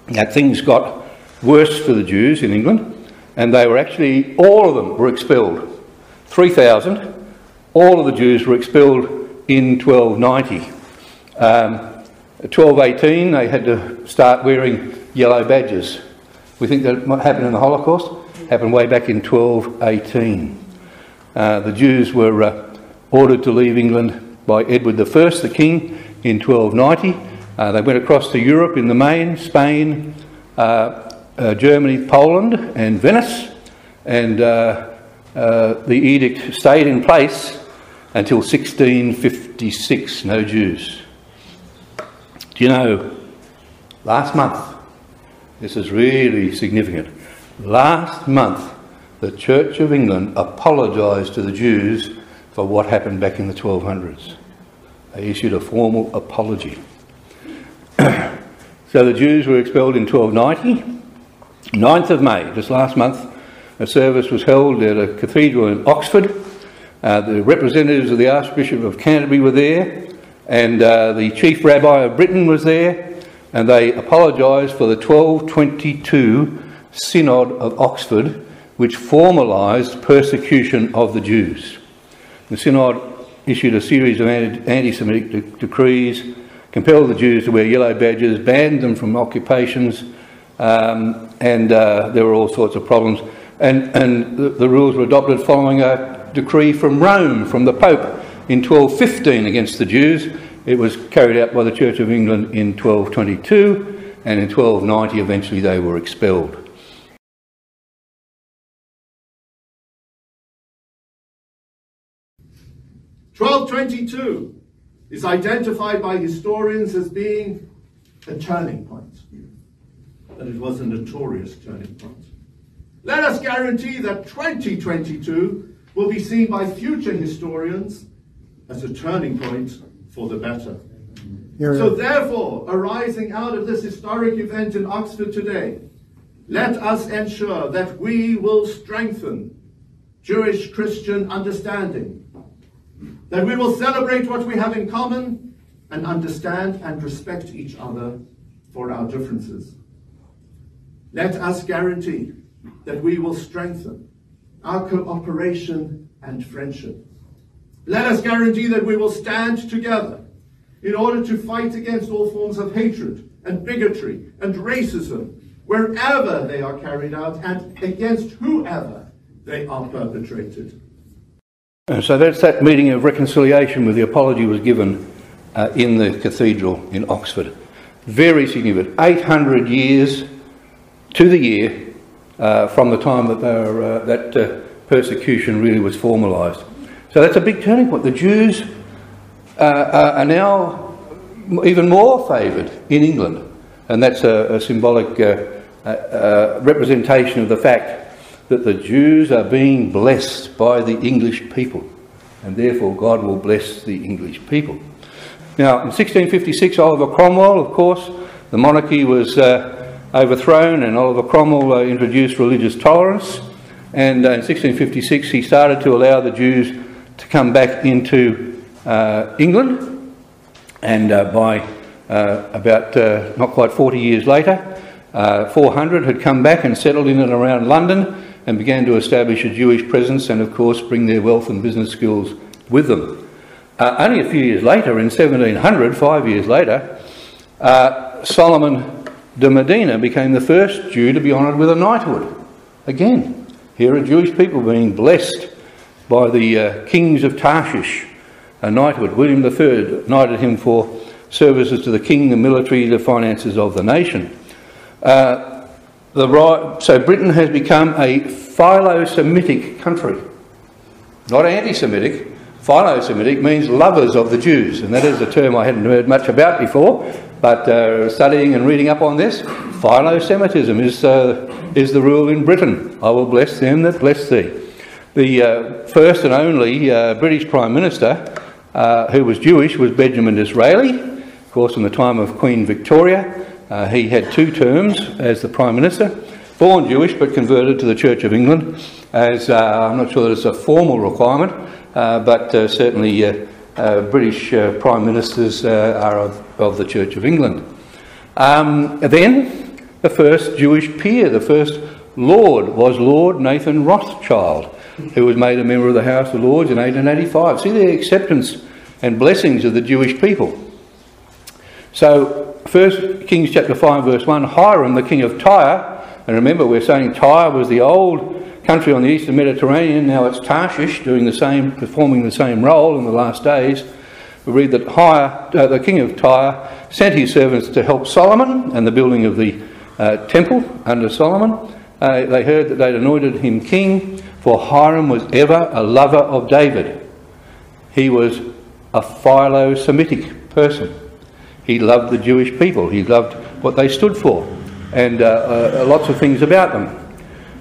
that things got worse for the Jews in England, and they were actually, all of them were expelled. 3,000, all of the Jews were expelled in 1290. Um, 1218, they had to start wearing yellow badges. We think that might happen in the Holocaust. Happened way back in 1218. Uh, the Jews were uh, ordered to leave England by Edward I, the king, in 1290. Uh, they went across to Europe in the main, Spain, uh, uh, Germany, Poland, and Venice, and uh, the edict stayed in place until 1656. No Jews. Do you know, last month, this is really significant. Last month, the Church of England apologised to the Jews for what happened back in the 1200s. They issued a formal apology. so the Jews were expelled in 1290. 9th of May, just last month, a service was held at a cathedral in Oxford. Uh, the representatives of the Archbishop of Canterbury were there, and uh, the Chief Rabbi of Britain was there, and they apologised for the 1222 Synod of Oxford, which formalised persecution of the Jews. The Synod issued a series of anti Semitic de- decrees, compelled the Jews to wear yellow badges, banned them from occupations, um, and uh, there were all sorts of problems. And, and the, the, rules were adopted following a decree from Rome, from the Pope, in 1215 against the Jews. It was carried out by the Church of England in 1222, and in 1290 eventually they were expelled. 1222 is identified by historians as being a turning point. And it was a notorious turning point. Let us guarantee that 2022 will be seen by future historians as a turning point for the better. So, therefore, arising out of this historic event in Oxford today, let us ensure that we will strengthen Jewish Christian understanding that we will celebrate what we have in common and understand and respect each other for our differences. Let us guarantee that we will strengthen our cooperation and friendship. Let us guarantee that we will stand together in order to fight against all forms of hatred and bigotry and racism wherever they are carried out and against whoever they are perpetrated. And so that's that meeting of reconciliation where the apology was given uh, in the cathedral in Oxford. Very significant. 800 years to the year uh, from the time that, were, uh, that uh, persecution really was formalised. So that's a big turning point. The Jews uh, uh, are now even more favoured in England, and that's a, a symbolic representation of the fact that the Jews are being blessed by the English people, and therefore God will bless the English people. Now, in 1656, Oliver Cromwell, of course, the monarchy was uh, overthrown, and Oliver Cromwell uh, introduced religious tolerance. And uh, in 1656, he started to allow the Jews to come back into uh, England. And uh, by uh, about not quite 40 years later, 400 had come back and settled in and around London and began to establish a Jewish presence and, of course, bring their wealth and business skills with them. Uh, only a few years later, in 1700, five years later, uh, Solomon de Medina became the first Jew to be honoured with a knighthood. Again, here are Jewish people being blessed by the uh, kings of Tarshish, a knighthood. William III knighted him for services to the king, the military, the finances of the nation. Uh, the right, so Britain has become a philo-Semitic country, not anti-Semitic. Philo-Semitic means lovers of the Jews, and that is a term I hadn't heard much about before. But uh, studying and reading up on this, philo-Semitism is uh, is the rule in Britain. I will bless them that bless thee. The uh, first and only uh, British Prime Minister uh, who was Jewish was Benjamin Disraeli, of course, in the time of Queen Victoria. Uh, he had two terms as the Prime Minister, born Jewish but converted to the Church of England, as uh, I'm not sure that it's a formal requirement, uh, but certainly British Prime Ministers are of, of, the Church of England. Um, then, the first Jewish peer, the first Lord, was Lord Nathan Rothschild, who was made a member of the House of Lords in 1885. See the acceptance and blessings of the Jewish people. So, 1 Kings chapter 5 verse 1, Hiram the king of Tyre, and remember we're saying Tyre was the old country on the eastern Mediterranean, now it's Tarshish doing the same, performing the same role in the last days. We read that Tyre, uh, the king of Tyre sent his servants to help Solomon and the building of the uh, temple under Solomon. Uh, they heard that they'd anointed him king, for Hiram was ever a lover of David. He was a philo Semitic person. He loved the Jewish people. He loved what they stood for and uh, uh, lots of things about them.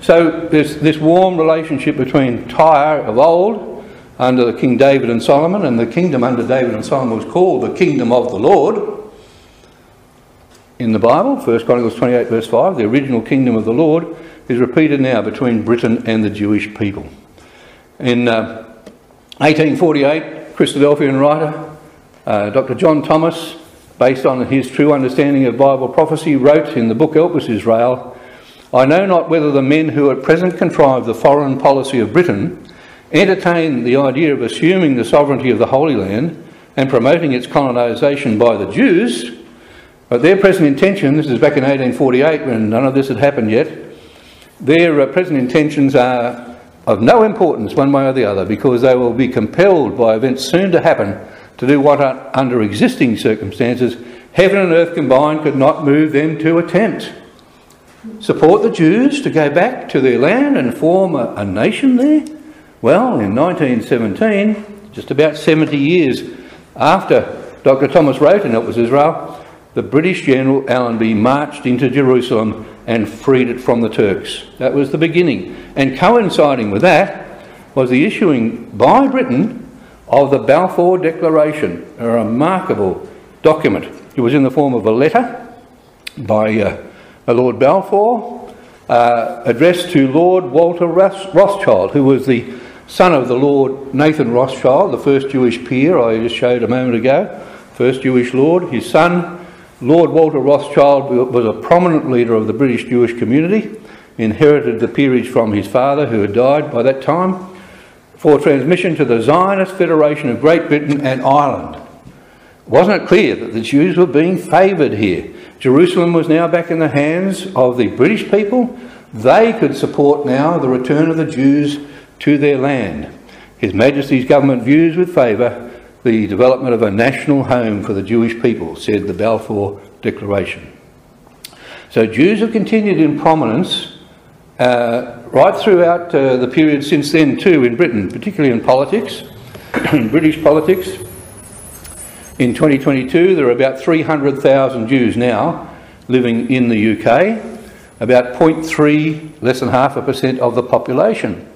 So there's this warm relationship between Tyre of old under King David and Solomon, and the kingdom under David and Solomon was called the kingdom of the Lord. In the Bible, 1 Chronicles 28, verse 5, the original kingdom of the Lord is repeated now between Britain and the Jewish people. In uh, 1848, Christadelphian writer uh, Dr. John Thomas based on his true understanding of Bible prophecy, wrote in the book Elpis Israel I know not whether the men who at present contrive the foreign policy of Britain entertain the idea of assuming the sovereignty of the Holy Land and promoting its colonisation by the Jews, but their present intention, this is back in 1848 when none of this had happened yet, their uh, present intentions are of no importance one way or the other because they will be compelled by events soon to happen to do what, under existing circumstances, heaven and earth combined could not move them to attempt. Support the Jews to go back to their land and form a, a nation there? Well, in 1917, just about 70 years after Dr. Thomas wrote in Elpis Israel, the British General Allenby marched into Jerusalem and freed it from the Turks. That was the beginning. And coinciding with that was the issuing by Britain of the Balfour Declaration, a remarkable document. It was in the form of a letter by uh, Lord Balfour uh, addressed to Lord Walter Rothschild, who was the son of the Lord Nathan Rothschild, the first Jewish peer I just showed a moment ago, first Jewish lord. His son, Lord Walter Rothschild, was a prominent leader of the British Jewish community, inherited the peerage from his father, who had died by that time for transmission to the Zionist Federation of Great Britain and Ireland. wasn't it clear that the Jews were being favoured here? Jerusalem was now back in the hands of the British people. They could support now the return of the Jews to their land. His Majesty's government views with favour the development of a national home for the Jewish people, said the Balfour Declaration. So Jews have continued in prominence uh, right throughout uh, the period since then, too, in Britain, particularly in politics, in British politics. In 2022, there are about 300,000 Jews now living in the UK, about 0.3, less than half a percent of the population.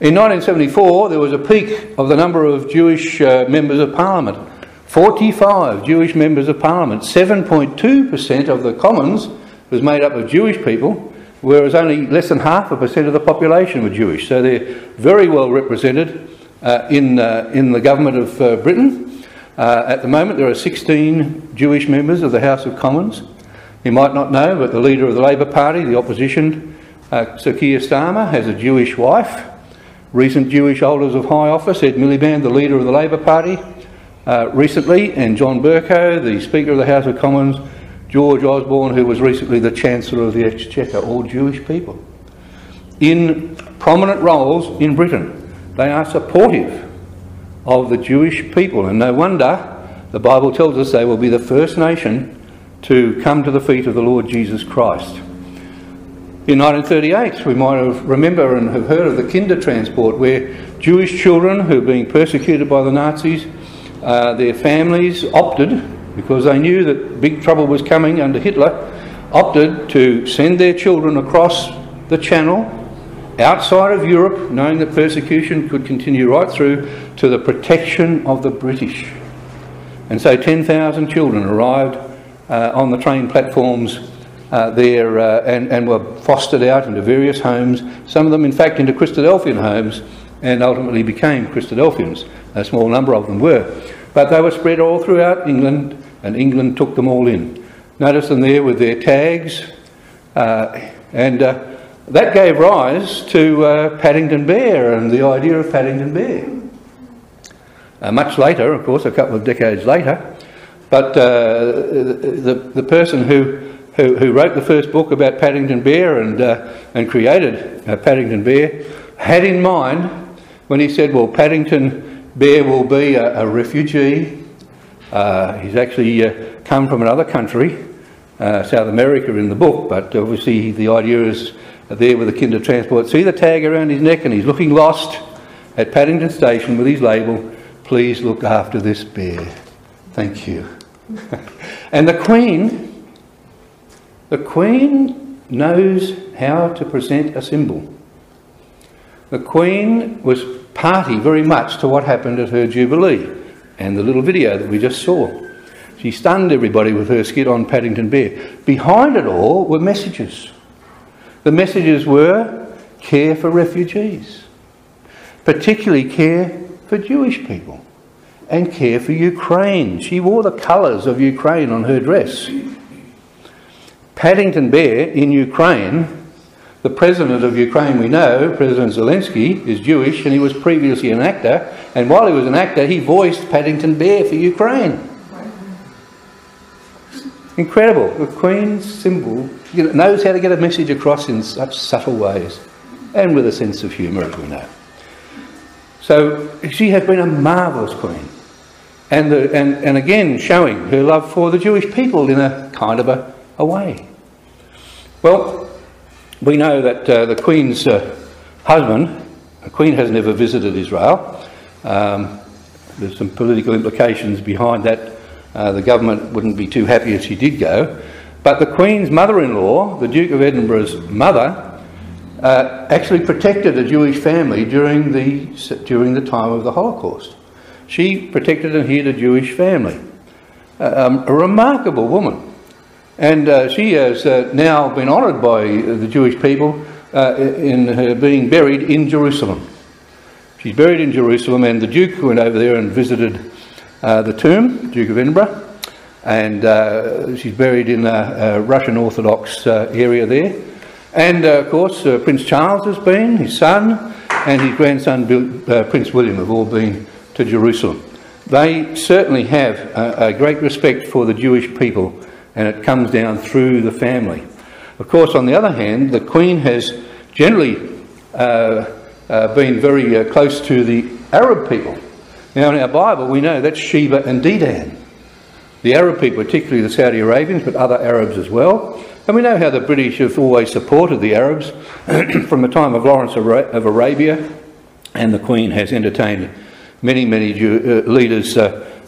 In 1974, there was a peak of the number of Jewish uh, members of parliament. 45 Jewish members of parliament. 7.2% of the Commons was made up of Jewish people, whereas only less than half a percent of the population were Jewish. So they're very well represented uh, in, uh, in the government of uh, Britain. Uh, at the moment, there are 16 Jewish members of the House of Commons. You might not know, but the leader of the Labor Party, the opposition, uh, Sir Keir Starmer, has a Jewish wife. Recent Jewish holders of high office, Ed Miliband, the leader of the Labor Party, uh, recently, and John Bercow, the Speaker of the House of Commons, George Osborne, who was recently the Chancellor of the Exchequer, all Jewish people. In prominent roles in Britain, they are supportive of the Jewish people. And no wonder the Bible tells us they will be the first nation to come to the feet of the Lord Jesus Christ. In 1938, we might have remember and have heard of the Kindertransport, where Jewish children who were being persecuted by the Nazis, uh, their families opted, because they knew that big trouble was coming under Hitler, opted to send their children across the Channel outside of Europe, knowing that persecution could continue right through to the protection of the British. And so 10,000 children arrived uh, on the train platforms uh, there uh, and, and were fostered out into various homes, some of them, in fact, into Christadelphian homes, and ultimately became Christadelphians. A small number of them were. But they were spread all throughout England, and England took them all in. Notice them there with their tags, uh, and uh, that gave rise to uh, Paddington Bear and the idea of Paddington Bear. Uh, much later, of course, a couple of decades later, but the, the person who, who, who, wrote the first book about Paddington Bear and, uh, and created uh, Paddington Bear had in mind when he said, well, Paddington Bear will be a, a refugee. Uh, he's actually come from another country, South America in the book, but obviously the idea is there with the kinder transport. See the tag around his neck and he's looking lost at Paddington Station with his label, please look after this bear. Thank you. and the Queen, the Queen knows how to present a symbol. The Queen was party very much to what happened at her Jubilee and the little video that we just saw. She stunned everybody with her skit on Paddington Bear. Behind it all were messages. The messages were care for refugees, particularly care for Jewish people, and care for Ukraine. She wore the colours of Ukraine on her dress. Paddington Bear in Ukraine, the president of Ukraine we know, President Zelensky, is Jewish and he was previously an actor, and while he was an actor, he voiced Paddington Bear for Ukraine. Incredible. The Queen's symbol you know, knows how to get a message across in such subtle ways and with a sense of humour, as we know. So she has been a marvellous Queen. And, the, and, and again, showing her love for the Jewish people in a kind of a, a way. Well, we know that uh, the Queen's uh, husband, the Queen has never visited Israel. Um, there's some political implications behind that uh, the government wouldn't be too happy if she did go. But the Queen's mother-in-law, the Duke of Edinburgh's mother, uh, actually protected a Jewish family during the, during the time of the Holocaust. She protected and hid a Jewish family. Uh, um, a remarkable woman. And uh, she has uh, now been honoured by the Jewish people uh, in her being buried in Jerusalem. She's buried in Jerusalem, and the Duke went over there and visited uh, the tomb, Duke of Edinburgh, and uh, she's buried in a, a Russian Orthodox uh, area there. And uh, of course, uh, Prince Charles has been, his son, and his grandson Bill, Prince William have all been to Jerusalem. they certainly have a, a great respect for the Jewish people, and it comes down through the family. Of course, on the other hand, the Queen has generally uh, uh, been very uh, close to the Arab people. Now, in our Bible, we know that's Sheba and Dedan. The Arab people, particularly the Saudi Arabians, but other Arabs as well. And we know how the British have always supported the Arabs from the time of Lawrence of Arabia, and the Queen has entertained many, many Jew, uh, leaders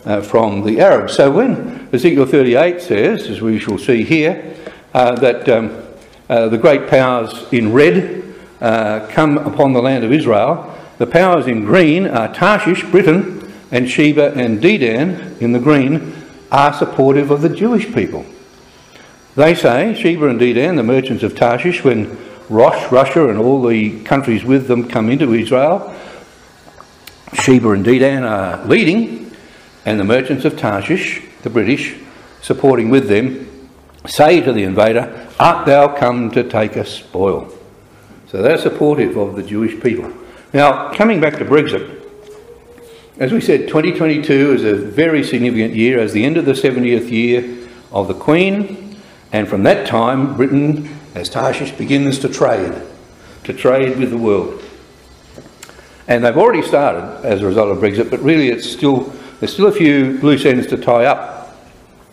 uh, from the Arabs. So when Ezekiel 38 says, as we shall see here, uh, that um, uh, the great powers in red uh, come upon the land of Israel, the powers in green are Tarshish, Britain, and Sheba and Dedan in the green are supportive of the Jewish people. They say, Sheba and Dedan, the merchants of Tarshish, when Rosh, Russia, and all the countries with them come into Israel, Sheba and Dedan are leading, and the merchants of Tarshish, the British, supporting with them, say to the invader, Art thou come to take a spoil? So they're supportive of the Jewish people. Now, coming back to Brexit, as we said, 2022 is a very significant year as the end of the 70th year of the Queen, and from that time, Britain, as Tarshish, begins to trade, to trade with the world. And they've already started as a result of Brexit, but really it's still, there's still a few loose ends to tie up.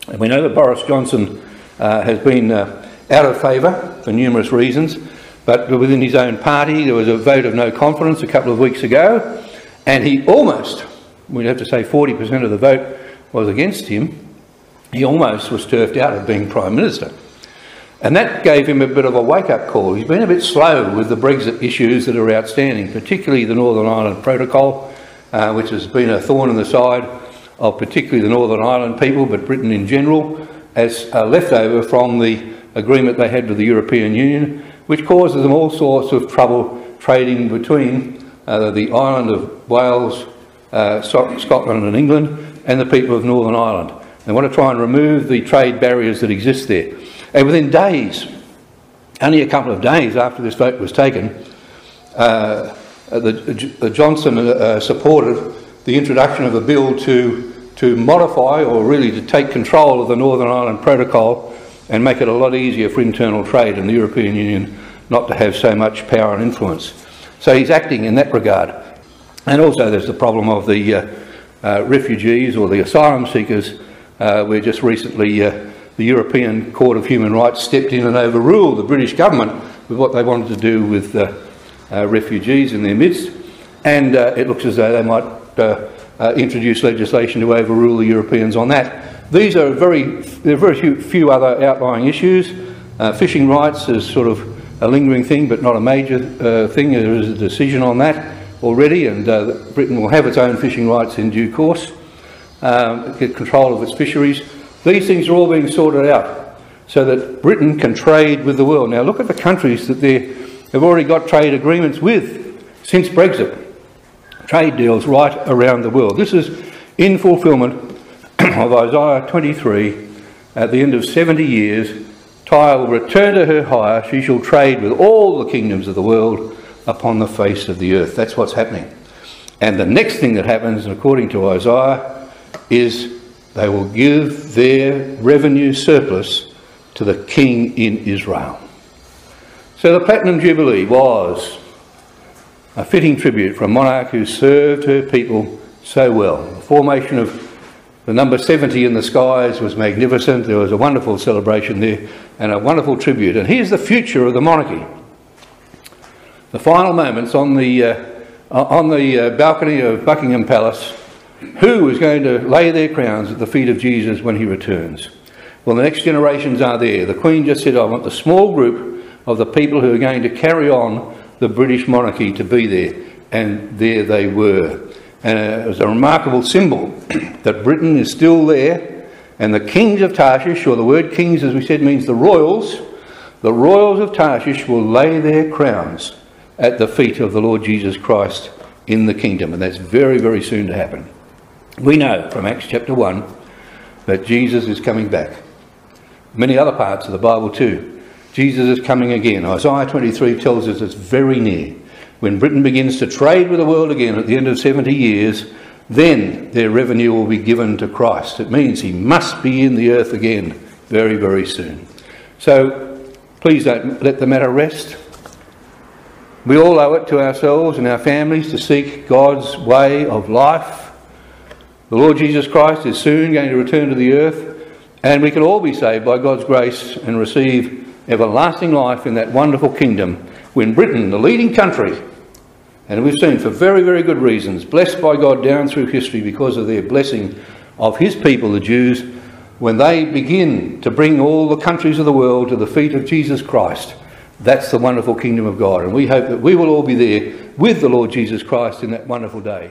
And we know that Boris Johnson uh, has been uh, out of favour for numerous reasons. But within his own party, there was a vote of no confidence a couple of weeks ago, and he almost, we'd have to say 40% of the vote was against him, he almost was turfed out of being Prime Minister. And that gave him a bit of a wake up call. He's been a bit slow with the Brexit issues that are outstanding, particularly the Northern Ireland Protocol, uh, which has been a thorn in the side of particularly the Northern Ireland people, but Britain in general, as a leftover from the agreement they had with the European Union which causes them all sorts of trouble trading between uh, the island of Wales, uh, Scotland and England, and the people of Northern Ireland. They want to try and remove the trade barriers that exist there. And within days, only a couple of days after this vote was taken, uh, the, the, Johnson uh, supported the introduction of a bill to, to modify or really to take control of the Northern Ireland Protocol and make it a lot easier for internal trade in the European Union not to have so much power and influence. So he's acting in that regard. And also there's the problem of the uh, uh, refugees or the asylum seekers, uh, where just recently uh, the European Court of Human Rights stepped in and overruled the British government with what they wanted to do with uh, uh, refugees in their midst. And it looks as though they might introduce legislation to overrule the Europeans on that. These are very, there are very few, other outlying issues. fishing rights is sort of a lingering thing, but not a major uh, thing. There is a decision on that already, and uh, Britain will have its own fishing rights in due course, um, get control of its fisheries. These things are all being sorted out so that Britain can trade with the world. Now, look at the countries that they've already got trade agreements with since Brexit. Trade deals right around the world. This is in fulfilment of Isaiah 23 at the end of 70 years Tyre will return to her hire, she shall trade with all the kingdoms of the world upon the face of the earth. That's what's happening. And the next thing that happens, according to Isaiah, is they will give their revenue surplus to the king in Israel. So the Platinum Jubilee was a fitting tribute for a monarch who served her people so well. The formation of the number 70 in the skies was magnificent. There was a wonderful celebration there and a wonderful tribute. And here's the future of the monarchy. The final moments on the, uh, on the uh, balcony of Buckingham Palace. Who is going to lay their crowns at the feet of Jesus when he returns? Well, the next generations are there. The Queen just said, I want the small group of the people who are going to carry on the British monarchy to be there. And there they were. And it was a remarkable symbol that Britain is still there, and the kings of Tarshish, or the word kings, as we said, means the royals, the royals of Tarshish will lay their crowns at the feet of the Lord Jesus Christ in the kingdom, and that's very, very soon to happen. We know from Acts chapter 1 that Jesus is coming back. Many other parts of the Bible, too. Jesus is coming again. Isaiah 23 tells us it's very near when Britain begins to trade with the world again at the end of 70 years, then their revenue will be given to Christ. It means he must be in the earth again very, very soon. So please don't let the matter rest. We all owe it to ourselves and our families to seek God's way of life. The Lord Jesus Christ is soon going to return to the earth, and we can all be saved by God's grace and receive everlasting life in that wonderful kingdom when Britain, the leading country, and we've seen for very, very good reasons, blessed by God down through history because of their blessing of His people, the Jews, when they begin to bring all the countries of the world to the feet of Jesus Christ. That's the wonderful kingdom of God. And we hope that we will all be there with the Lord Jesus Christ in that wonderful day.